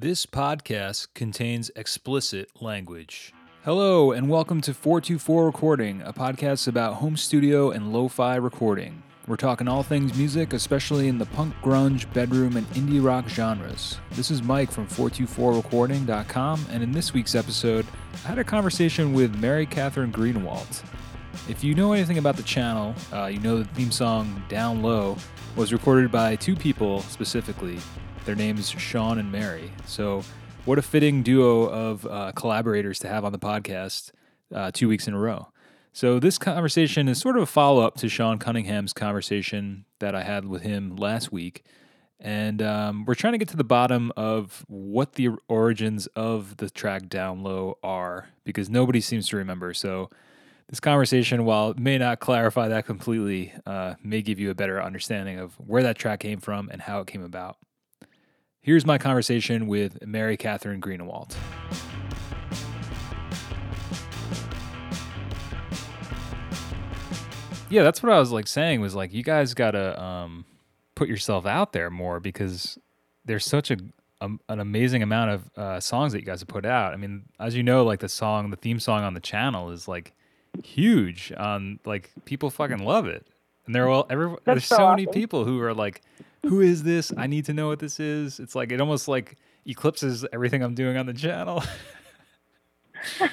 This podcast contains explicit language. Hello, and welcome to 424 Recording, a podcast about home studio and lo fi recording. We're talking all things music, especially in the punk, grunge, bedroom, and indie rock genres. This is Mike from 424recording.com, and in this week's episode, I had a conversation with Mary Catherine Greenawalt. If you know anything about the channel, uh, you know the theme song Down Low was recorded by two people specifically. Their names Sean and Mary. So, what a fitting duo of uh, collaborators to have on the podcast uh, two weeks in a row. So, this conversation is sort of a follow up to Sean Cunningham's conversation that I had with him last week. And um, we're trying to get to the bottom of what the origins of the track Down Low are because nobody seems to remember. So, this conversation, while it may not clarify that completely, uh, may give you a better understanding of where that track came from and how it came about. Here's my conversation with Mary Catherine Greenawalt. Yeah, that's what I was like saying was like you guys gotta um, put yourself out there more because there's such a, a an amazing amount of uh, songs that you guys have put out. I mean, as you know, like the song, the theme song on the channel is like huge. On like people fucking love it, and there all every, there's so, so many awesome. people who are like, "Who is this? I need to know what this is." It's like it almost like eclipses everything I'm doing on the channel.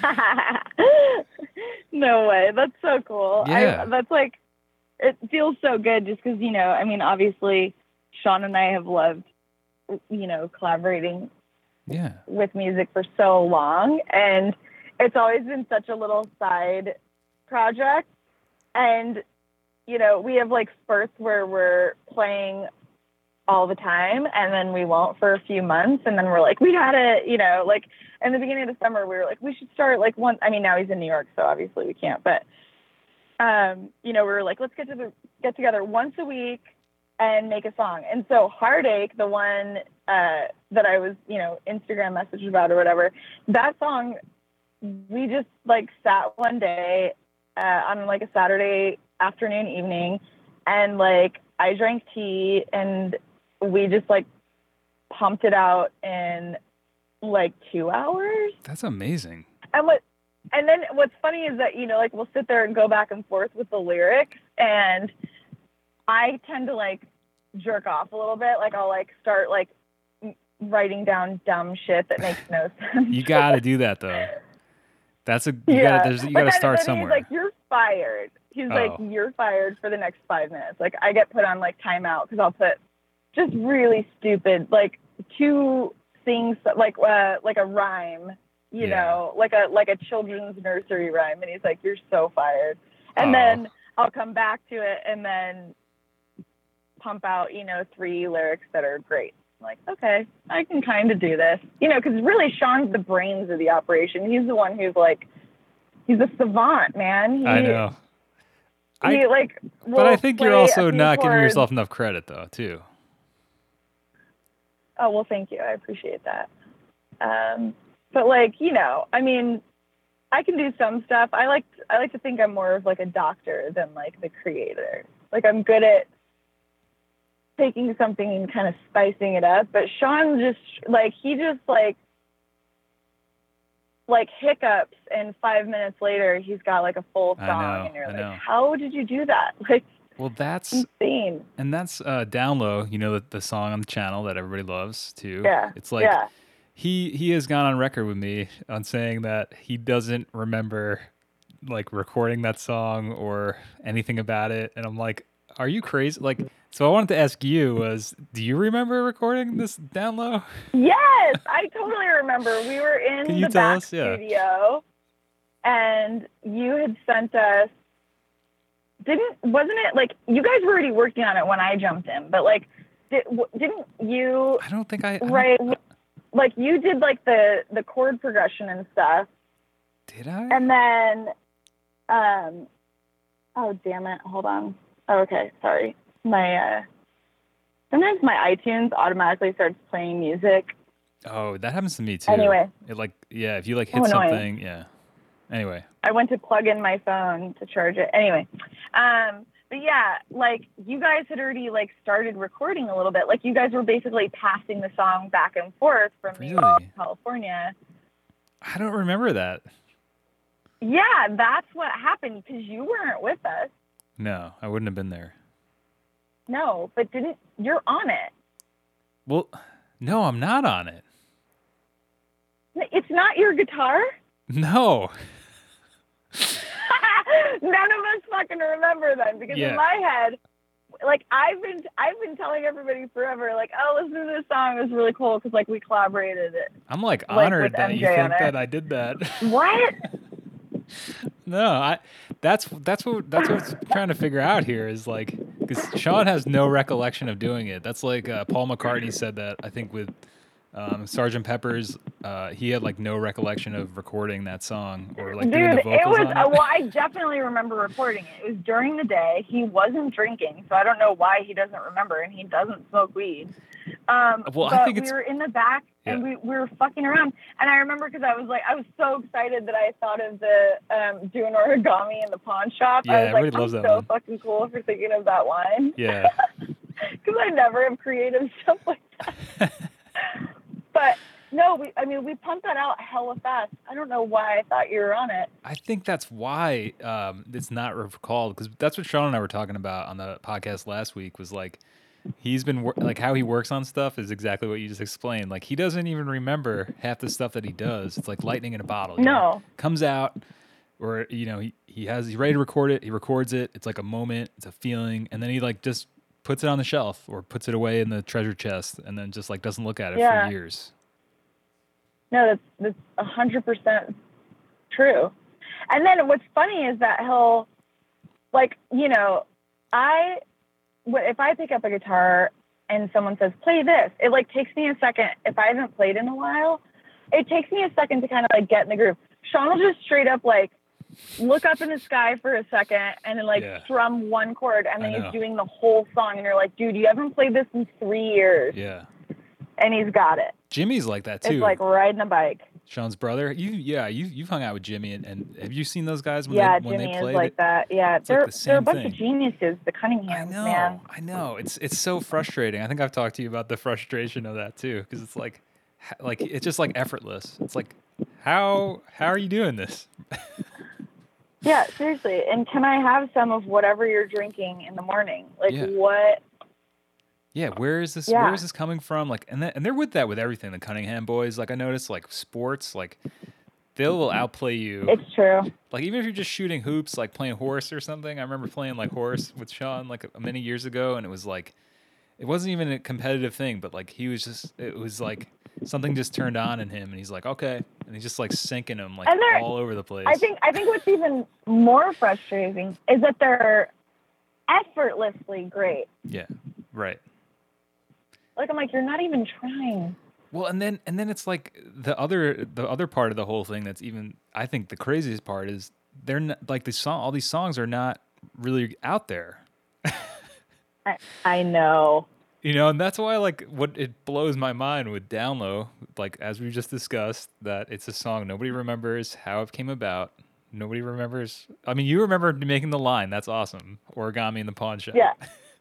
no way. That's so cool. Yeah. I, that's like, it feels so good just because, you know, I mean, obviously, Sean and I have loved, you know, collaborating yeah, with music for so long. And it's always been such a little side project. And, you know, we have like spurts where we're playing all the time and then we won't for a few months. And then we're like, we gotta, you know, like in the beginning of the summer, we were like, we should start like one. I mean, now he's in New York, so obviously we can't, but, um, you know, we were like, let's get to the, get together once a week and make a song. And so Heartache, the one uh, that I was, you know, Instagram message about or whatever, that song, we just like sat one day uh, on like a Saturday afternoon, evening, and like I drank tea and we just like pumped it out in like two hours. that's amazing. And what and then what's funny is that, you know, like we'll sit there and go back and forth with the lyrics and I tend to like jerk off a little bit. Like I'll like start like writing down dumb shit that makes no sense. You got to do that though. That's a you yeah. gotta there's, you But gotta start somewhere. Like, you're fired. He's like, Oh. you're fired for the next five minutes. Like I get put on like timeout because I'll put just really stupid, like two things, like uh, like a rhyme, you Yeah. know, like a like a children's nursery rhyme, and he's like, you're so fired. And Oh. then I'll come back to it and then pump out, you know, three lyrics that are great. I'm like, okay, I can kind of do this, you know, because really Sean's the brains of the operation. He's the one who's like, he's a savant, man. He, I know. He I- like, But I think you're also not giving yourself enough credit though, too. Oh well, thank you. I appreciate that. Um, but like, you know, I mean, I can do some stuff. I like I like to think I'm more of like a doctor than like the creator. Like I'm good at taking something and kind of spicing it up. But Sean just like he just like like hiccups and five minutes later he's got like a full song know, and you're I like, know. how did you do that? Like Well, that's insane. and that's uh, down low. You know the, the song on the channel that everybody loves too. Yeah. It's like yeah. he he has gone on record with me on saying that he doesn't remember like recording that song or anything about it, and I'm like, are you crazy? Like, so I wanted to ask you was, do you remember recording this down low? Yes, I totally remember. We were in the back us? Yeah. studio, and you had sent us. Didn't wasn't it like you guys were already working on it when I jumped in? But like, did, w- didn't you I don't think I, I right? Like you did like the the chord progression and stuff, Did I? and then, um, oh damn it! Hold on. Oh, okay, sorry. My uh, sometimes my iTunes automatically starts playing music. oh, that happens to me too. Anyway. it like yeah, if you like hit Oh, something, yeah. Anyway, I went to plug in my phone to charge it. Anyway, um, But yeah, like you guys had already like started recording a little bit. Like you guys were basically passing the song back and forth from Really? California. I don't remember that. Yeah, that's what happened because you weren't with us. No, I wouldn't have been there. No, but didn't you're on it. Well, no, I'm not on it. It's not your guitar. No. None of us fucking remember then because Yeah. in my head, like I've been I've been telling everybody forever, like, oh, listen to this song. It was really cool because like we collaborated it. I'm like Like honored with that you think that I did that. What? no, I that's that's what that's what I'm trying to figure out here is like because Sean has no recollection of doing it. That's like uh, Paul McCartney said that I think with um, Sergeant Pepper's, uh, he had like no recollection of recording that song or like doing the vocals it was on uh, it. well. I definitely remember recording it. It was during the day. He wasn't drinking, so I don't know why he doesn't remember, and he doesn't smoke weed. Um, Well, I think we it's- were in the back and we, we were fucking around, and I remember because I was like, I was so excited that I thought of the um, doing origami in the pawn shop. Yeah, I was like, everybody loves I'm that so one. fucking cool for thinking of that line Yeah. because I never have creative stuff like that. no, we, I mean, we pumped that out hella fast. I don't know why I thought you were on it. I think that's why um, it's not recalled because that's what Sean and I were talking about on the podcast last week. Was like he's been wor- like how he works on stuff is exactly what you just explained. Like he doesn't even remember half the stuff that he does. It's like lightning in a bottle. know? No. comes out, or you know he he has he's ready to record it. He records it. It's like a moment. It's a feeling, and then he like just puts it on the shelf or puts it away in the treasure chest, and then just like doesn't look at it Yeah. for years. No, that's that's a hundred percent true. And then what's funny is that he'll, like, you know, I, if I pick up a guitar and someone says play this, it like takes me a second. If I haven't played in a while, it takes me a second to kind of like get in the groove. Sean will just straight up like look up in the sky for a second and then like Yeah. strum one chord and then he's doing the whole song and you're like, dude, you haven't played this in three years Yeah, and he's got it. Jimmy's like that too. It's like riding a bike. Sean's brother. You yeah, you you've hung out with Jimmy and, and have you seen those guys when yeah, they when Jimmy they is play? like that. Yeah, like they're the they're a bunch of geniuses. The I know, man. I know. It's it's so frustrating. I think I've talked to you about the frustration of that too, because it's like, like it's just like effortless. It's like, how how are you doing this? Yeah, seriously. And can I have some of whatever you're drinking in the morning? Like Yeah. what? Yeah, uh, where is this? Yeah. Where is this coming from? Like, and that, and they're with that with everything. The Cunningham boys, like I noticed, like sports, like they'll outplay you. It's true. like even if you're just shooting hoops, like playing horse or something. I remember playing like horse with Sean like many years ago, and it was like, it wasn't even a competitive thing, but like he was just, it was like something just turned on in him, and he's like, okay, and he's just like sinking him like And they're- all over the place. I think I think what's even more frustrating is that they're effortlessly great. yeah, right. Like I'm like, you're not even trying. Well, and then and then it's like the other the other part of the whole thing that's even I think the craziest part is they're not like the song all these songs are not really out there. I, I know. You know, and that's why like what it blows my mind with Down Low, like as we just discussed, that it's a song nobody remembers how it came about. Nobody remembers. I mean, you remember making the line. That's awesome. Origami in the pawn shop. Yeah.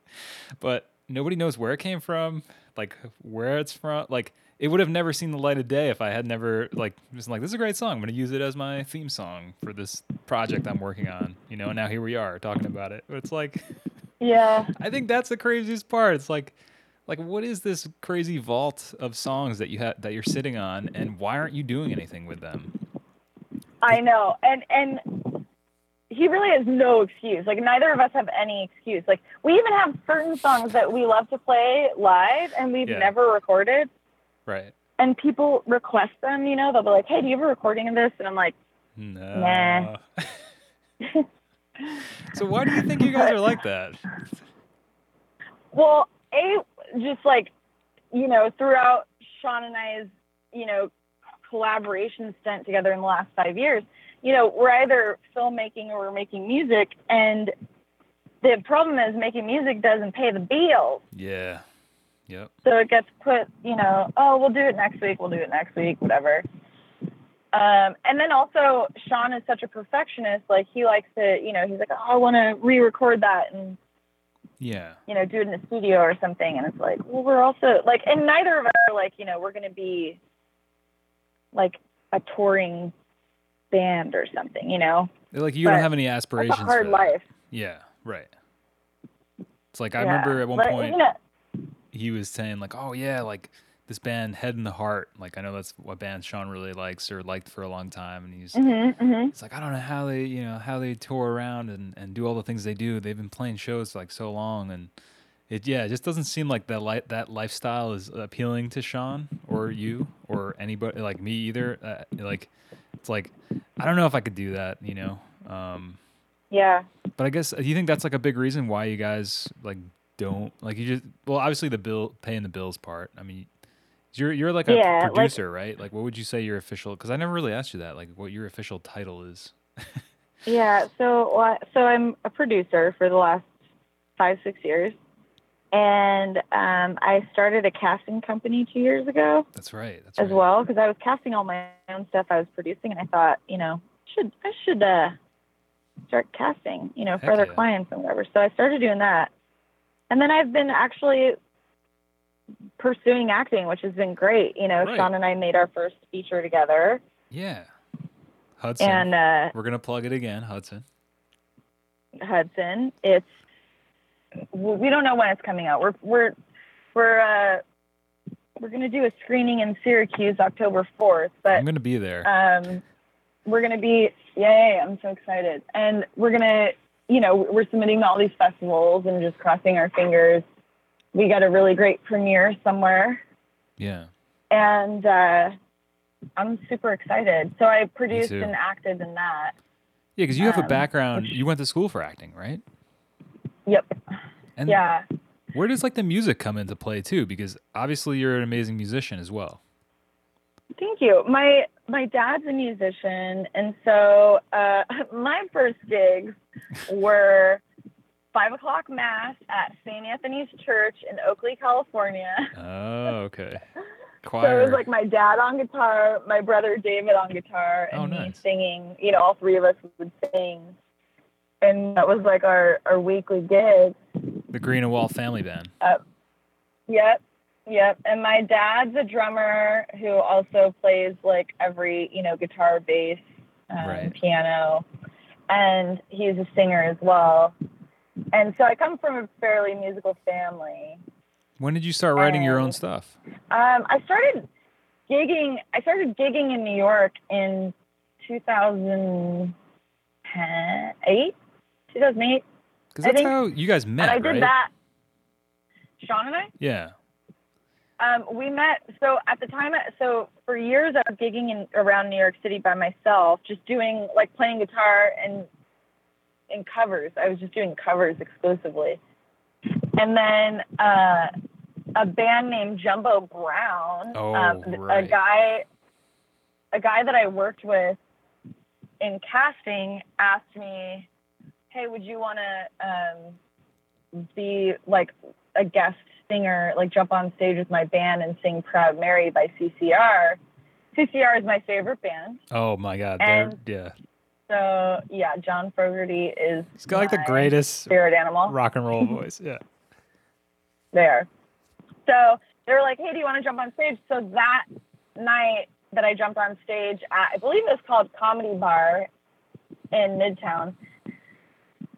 but nobody knows where it came from, like where it's from. Like it would have never seen the light of day if I had never like just like this is a great song. I'm gonna use it as my theme song for this project I'm working on. You know, and now here we are talking about it. It's like Yeah. I think that's the craziest part. It's like like what is this crazy vault of songs that you have that you're sitting on and why aren't you doing anything with them? I know. And and he really has no excuse. Like neither of us have any excuse. Like we even have certain songs that we love to play live and we've Yeah. never recorded. Right. And people request them, you know, they'll be like, Hey, do you have a recording of this? And I'm like, No. so why do you think you guys are like that? Well, A just like, you know, throughout Sean and I's, you know, collaboration stint together in the last five years, you know, we're either filmmaking or we're making music and the problem is making music doesn't pay the bills. Yeah. Yep. So it gets put, you know, oh, we'll do it next week, we'll do it next week, whatever. Um, and then also Sean is such a perfectionist. Like he likes to, you know, he's like, oh, I want to re-record that and Yeah. you know do it in the studio or something. And it's like, well, we're also like, and neither of us are like, you know, we're going to be like a touring band or something. You know, Like you don't have any aspirations. a hard life. Yeah. Right. It's like I Yeah. remember at one But, point you know, he was saying like, "Oh yeah, like this band Head and the Heart. Like I know that's what band Sean really likes or liked for a long time." And he's mhm, mhm. it's like I don't know how they you know how they tour around and and do all the things they do. They've been playing shows like so long and. It yeah, it just doesn't seem like that li- that lifestyle is appealing to Sean or you or anybody like me either. Uh, like, it's like I don't know if I could do that, you know. Um, yeah. but I guess do you think that's like a big reason why you guys like don't like you just well obviously the bill paying the bills part. I mean, you're you're like a Yeah, like- producer, right? Like what would you say your official? Because I never really asked you that. Like what your official title is. Yeah, so well, so I'm a producer for the last five six years, and um, I started a casting company two years ago That's right. That's as right. well because I was casting all my own stuff I was producing, and I thought, you know, should I should uh, start casting, you know, for other yeah. clients and whatever. So I started doing that, and then I've been actually pursuing acting, which has been great. You know, Right. Sean and I made our first feature together, Yeah. Hudson. and uh, We're gonna plug it again, Hudson. Hudson. It's we don't know when it's coming out. We're we're we're uh, we're gonna do a screening in Syracuse October fourth, but I'm gonna be there. um, we're gonna be yay! I'm so excited, and we're gonna you know we're submitting to all these festivals and just crossing our fingers. We got a really great premiere somewhere, yeah. and uh, I'm super excited. So I produced and acted in that. Yeah, because you have a Um, background. which- You went to school for acting, right? Yep. And Yeah. Where does like the music come into play too? Because obviously you're an amazing musician as well. Thank you. My my dad's a musician, and so uh, my first gigs were five o'clock mass at St. Anthony's Church in Oakley, California. Oh, okay. Choir. So it was like my dad on guitar, my brother David on guitar, and Oh, me singing. You know, all three of us would sing, and that was like our our weekly gig. the Greenawalt Family Band. Yep. Yep. And my dad's a drummer who also plays like every, you know, guitar, bass, um, Right. piano, and he's a singer as well. And so I come from a fairly musical family. When did you start writing your own stuff? Um, I started gigging. I started gigging in New York in 2008, 2008, Because I that's how you guys met, and I did right? that. Sean and I. Yeah. Um, we met. So at the time, so for years, I was gigging in around New York City by myself, just doing like playing guitar and in covers. I was just doing covers exclusively. And then uh, a band named Jumbo Brown, Oh, um, right. a guy, a guy that I worked with in casting, asked me, "Hey, would you want to um, be like a guest singer, like jump on stage with my band and sing Proud Mary by CCR. CCR is my favorite band. Oh my God. And- yeah. So yeah, John Fogerty is He's got like the greatest spirit animal rock and roll voice. Yeah. there. So they were like, Hey, do you want to jump on stage? So that night that I jumped on stage at I believe it was called Comedy Bar in Midtown.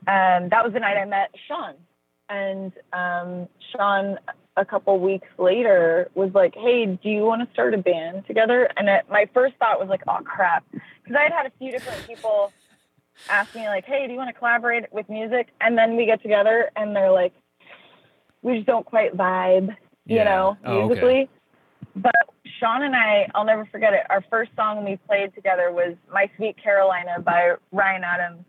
Um, that was the night I met Sean. And um, Sean, a couple weeks later, was like, "Hey, do you want to start a band together?" And it, my first thought was like, "Oh crap," because I had had a few different people ask me like, "Hey, do you want to collaborate with music?" And then we get together, and they're like, "We just don't quite vibe, you Yeah. know, Oh, okay. musically." But Sean and I, I'll never forget it. Our first song we played together was "My Sweet Carolina" by Ryan Adams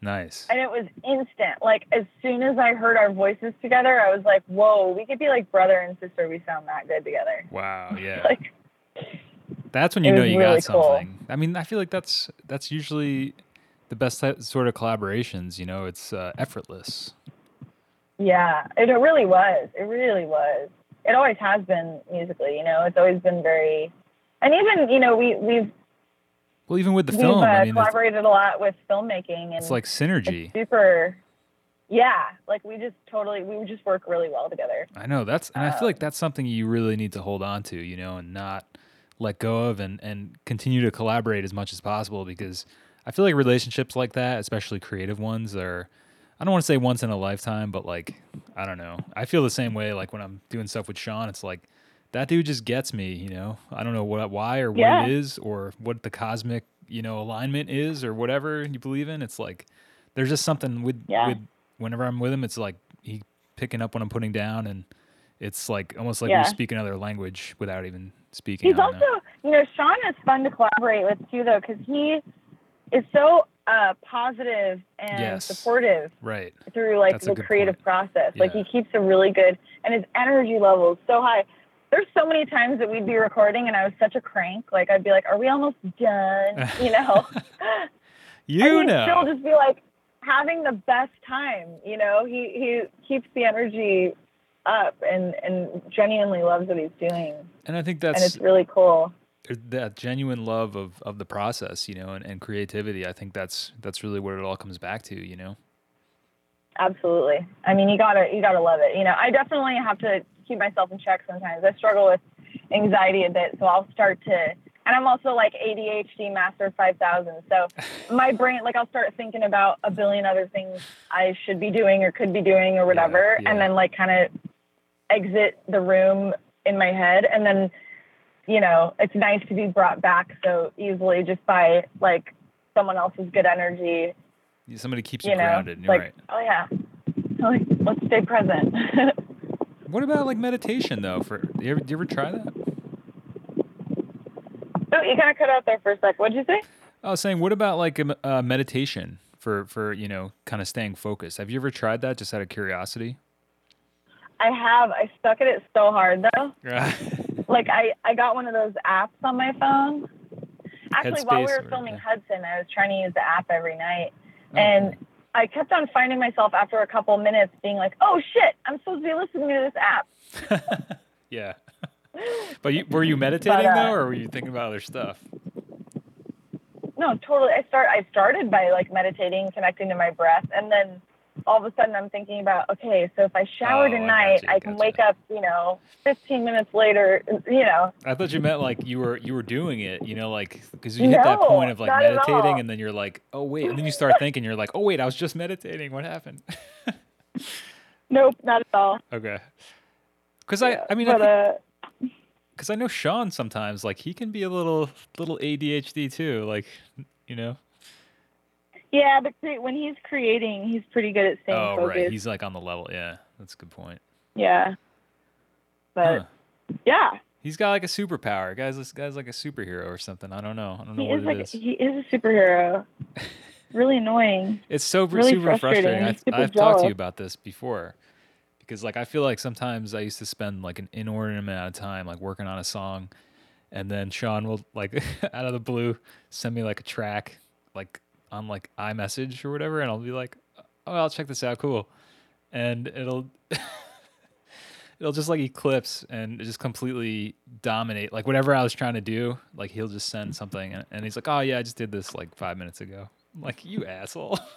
Nice. and it was instant. Like as soon as I heard our voices together, I was like, "Whoa, we could be like brother and sister. We sound that good together." Wow. Yeah. Like, That's when you know you really got cool. something. I mean, I feel like that's that's usually the best sort of collaborations. You know, it's uh, effortless. yeah, it, it really was. It really was. It always has been musically. You know, it's always been very, and even you know, we we've Well, even with the we've film, uh, I mean, collaborated a lot with filmmaking, and it's like synergy. it's super. Yeah, like we just totally we just work really well together. I know that's, and I feel like Um, that's something you really need to hold on to, you know, and not let go of, and and continue to collaborate as much as possible because I feel like relationships like that, especially creative ones, are I don't want to say once in a lifetime, but like I don't know. I feel the same way. Like when I'm doing stuff with Sean, it's like that dude just gets me. You know, I don't know what why or what Yeah. it is or what the cosmic you know alignment is or whatever you believe in. It's like there's just something with Yeah. with whenever I'm with him, it's like he picking up what I'm putting down and. It's like almost like Yeah. we speak another language without even speaking. He's also, know. you know, Sean is fun to collaborate with too, though, because he is so uh, positive and Yes. supportive right. through like That's the creative point. process. Like he keeps a really good, and his energy level is so high. There's so many times that we'd be recording, and I was such a crank. Like I'd be like, "Are we almost done?" You know. You know. still just be like having the best time. You know, he he keeps the energy up and and genuinely loves what he's doing, and I think that's and it's really cool. Er, that genuine love of, of the process, you know, and, and creativity. I think that's that's really where it all comes back to, you know. Absolutely. I mean, you gotta you gotta love it. You know, I definitely have to keep myself in check sometimes. I struggle with anxiety a bit, so I'll start to. And I'm also like ADHD Master 5000. So my brain, like, I'll start thinking about a billion other things I should be doing or could be doing or whatever, yeah. and then like kind of exit the room in my head. And then, you know, it's nice to be brought back so easily just by like someone else's good energy Somebody keeps you, you know, grounded. And you're like, right. oh yeah, like, let's stay present. What about like meditation though? For do you ever, do you ever try that? oh, you kind of cut out there for a sec. What'd you say? I was saying, what about like a uh, meditation for for you know kind of staying focused? Have you ever tried that? Just out of curiosity. I have. I stuck at it so hard though. Like I, I got one of those apps on my phone. Actually, while we Headspace were or- filming yeah. Hudson, I was trying to use the app every night, Oh, and I kept on finding myself after a couple minutes being like, "Oh shit, I'm supposed to be listening to this app." yeah. but you, were you meditating uh, though, or were you thinking about other stuff? No, totally. I start. I started by like meditating, connecting to my breath, and then all of a sudden I'm thinking about, okay, so if I shower Oh, I tonight, gotcha, I can wake up, you know, 15 minutes later, you know. I thought you meant like you were you were doing it, you know, like because you hit that point of like meditating, and then you're like, oh wait, and then you start thinking, you're like, oh wait, I was just meditating. What happened? Nope, not at all. okay. Because I, I mean, but, uh, because I know Sean sometimes like he can be a little little ADHD too, like you know. Yeah, but cre- when he's creating, he's pretty good at staying oh focused. right, he's like on the level. Yeah, that's a good point. yeah. But Huh. yeah, He's got like a superpower. Guys, this guy's like a superhero or something. I don't know. I don't know he what is it like is. he is a superhero. really annoying. It's so really super frustrating. frustrating. I, I'm super I've talked to you about this before because like I feel like sometimes I used to spend like an inordinate amount of time like working on a song, and then Sean will like out of the blue send me like a track like on like iMessage or whatever, and I'll be like, oh, I'll check this out, cool, and it'll. It'll just like eclipse and just completely dominate like whatever I was trying to do. Like he'll just send something and, and he's like, "Oh yeah, I just did this like five minutes ago." I'm like, "You asshole!"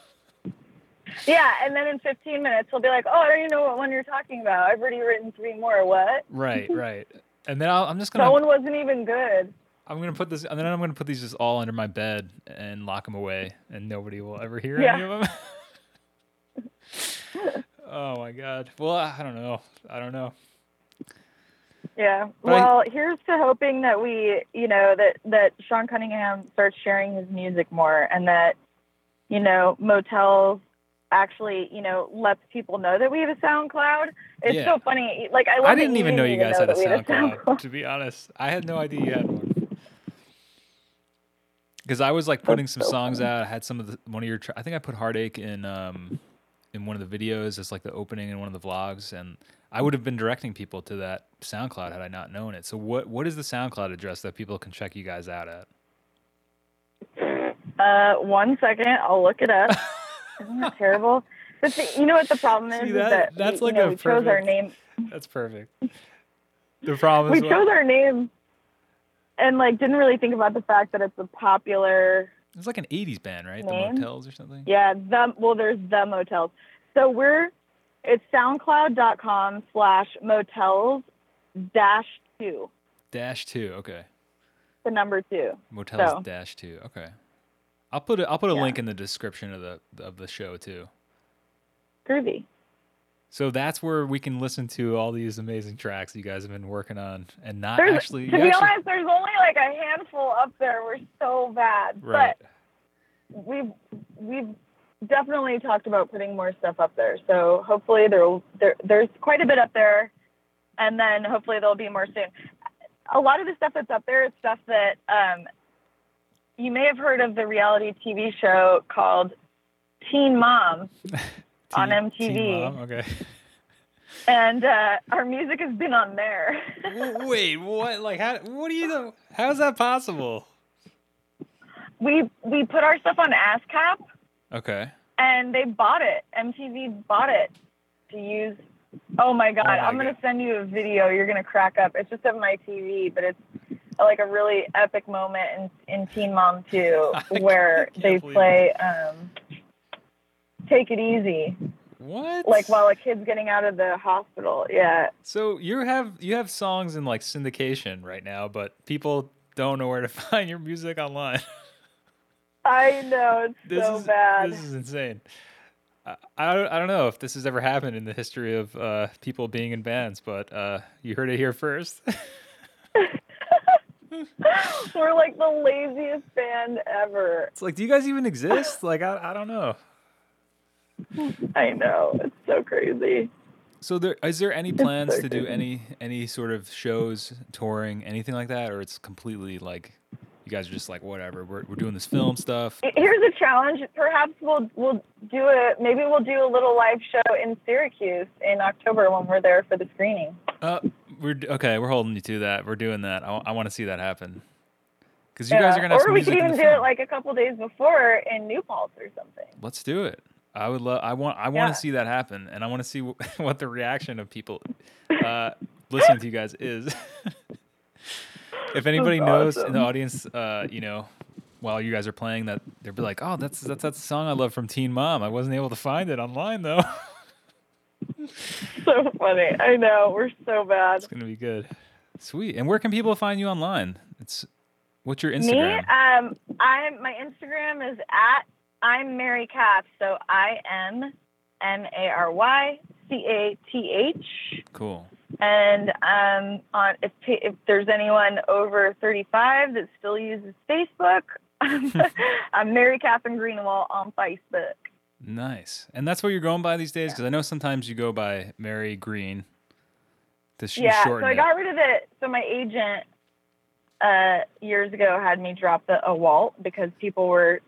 Yeah, and then in 15 minutes he'll be like, "Oh, I don't even know what one you're talking about. I've already written three more. What? Right, right. And then I'll, I'm just gonna That one wasn't even good." I'm gonna put this and then I'm gonna put these just all under my bed and lock them away, and nobody will ever hear any of them. oh my god. Well, I I don't know. I don't know. Yeah. But I- well, here's to hoping that we, you know, that that Sean Cunningham starts sharing his music more, and that, you know, motels actually, you know, lets people know that we have a SoundCloud. It's Yeah. so funny. Like I, I didn't even know you guys had a we SoundCloud. To be honest, I had no idea you had one. Because I was like putting some so songs funny. out. I had some of the one of your. I think I put "Heartache" in um in one of the videos as like the opening in one of the vlogs, and I would have been directing people to that SoundCloud had I not known it. So what what is the SoundCloud address that people can check you guys out at? Uh, one second, I'll look it up. Isn't that terrible? But the, you know what the problem is? See, is that- that that's we, like you know, a we chose our perfect- name. That's perfect. The problem We is what- chose our name, and like didn't really think about the fact that it's a popular It's like an '80s band, right? Name? The Motels or something. yeah the well there's the motels so we're it's soundcloud.com slash motels dash two Dash two. Okay. the number two Motels So- dash two. Okay. I'll put a, I'll put a Yeah. link in the description of the of the show too. groovy So that's where we can listen to all these amazing tracks you guys have been working on, and not there's, actually. to be actually- honest there's only like a handful up there we're so bad right. but we've we've definitely talked about putting more stuff up there. So hopefully there'll there there's quite a bit up there, and then hopefully there'll be more soon. A lot of the stuff that's up there is stuff that um, you may have heard of the reality TV show called Teen Mom, on MTV. Okay. and uh, our music has been on there. Wait, what? Like, how? What do you know? How's that possible? we we put our stuff on ASCAP, Okay. and they bought it. MTV bought it to use. Oh my god! my I'm gonna send you a video. You're gonna crack up. It's just of my TV, but it's like a really epic moment in, in Teen Mom 2 where they play um, "Take It Easy," What? like while a kid's getting out of the hospital. Yeah, So you have you have songs in like syndication right now, but people don't know where to find your music online. I know it's This so is bad. this is insane. I, I don't I don't know if this has ever happened in the history of uh, people being in bands, but uh, you heard it here first. We're like the laziest band ever. it's like, do you guys even exist? Like, I I don't know. I know it's so crazy. So there is there any plans so to do any any sort of shows, touring, anything like that, or it's completely like you guys are just like whatever. We're we're doing this film stuff. Here's a challenge. Perhaps we'll we'll do a maybe we'll do a little live show in Syracuse in October when we're there for the screening. Uh, we're okay. We're holding you to that. We're doing that. I, I want to see that happen. Because you guys are gonna have or some we could even do film. it like a couple days before in New Paltz or something. Let's do it. I would love. I want. I want Yeah. to see that happen, and I want to see wh- what the reaction of people uh, listening to you guys is. if anybody knows in the audience, uh, you know, while you guys are playing that, they'll be like, "Oh, that's that's that song I love from Teen Mom. I wasn't able to find it online though. So funny. I know we're so bad. it's gonna be good. Sweet. And where can people find you online? It's what's your Me, Instagram? um, I'm my Instagram is at I'm Mary Cath. So I am M A R Y C A T H. Cool. And um, on if, if there's anyone over 35 that still uses Facebook, I'm Mary Catherine Greenawalt on Facebook. Nice. And that's what you're going by these days? Because I know sometimes you go by Mary Green. Yeah, so I it. got rid of it. So my agent uh, years ago had me drop the a Walt because people were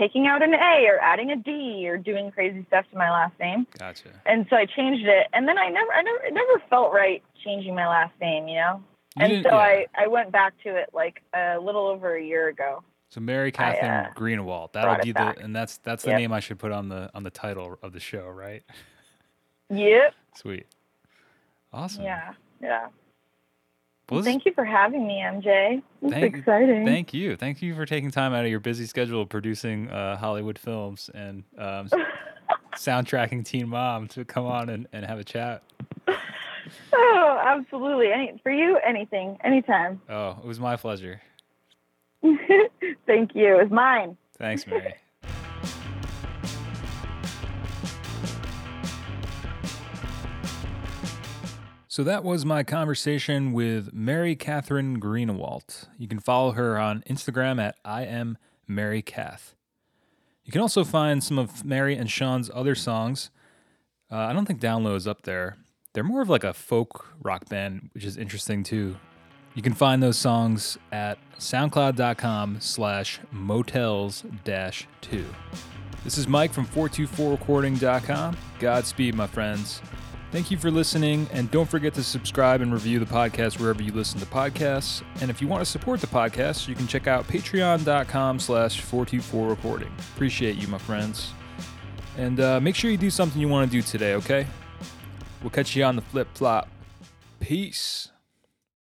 taking out an A or adding a D or doing crazy stuff to my last name. Gotcha. And so I changed it. And then I never, I never, it never felt right changing my last name, you know. You and so yeah. I, I went back to it like a little over a year ago. So Mary Catherine uh, Greenawalt. That'll be the back. and that's that's the Yep. name I should put on the on the title of the show, right? Yep. Sweet. Awesome. Yeah. Yeah. Well, Thank you for having me, MJ. It's exciting. Thank you. Thank you for taking time out of your busy schedule producing uh, Hollywood films and um, soundtracking Teen Mom to come on and, and have a chat. oh, absolutely. Any for you, anything, anytime. Oh, it was my pleasure. Thank you. It was mine. Thanks, Mary. So that was my conversation with Mary Catherine Greenawalt. You can follow her on Instagram at I am Mary Cath. You can also find some of Mary and Sean's other songs. Uh, I don't think Down Low is up there. They're more of like a folk rock band, which is interesting too. You can find those songs at soundcloud.com slash motels dash two. This is Mike from 424recording.com. Godspeed, my friends. Thank you for listening, and don't forget to subscribe and review the podcast wherever you listen to podcasts. And if you want to support the podcast, you can check out patreon.com slash 424recording. Appreciate you, my friends. And uh, make sure you do something you want to do today, okay? We'll catch you on the flip flop. Peace.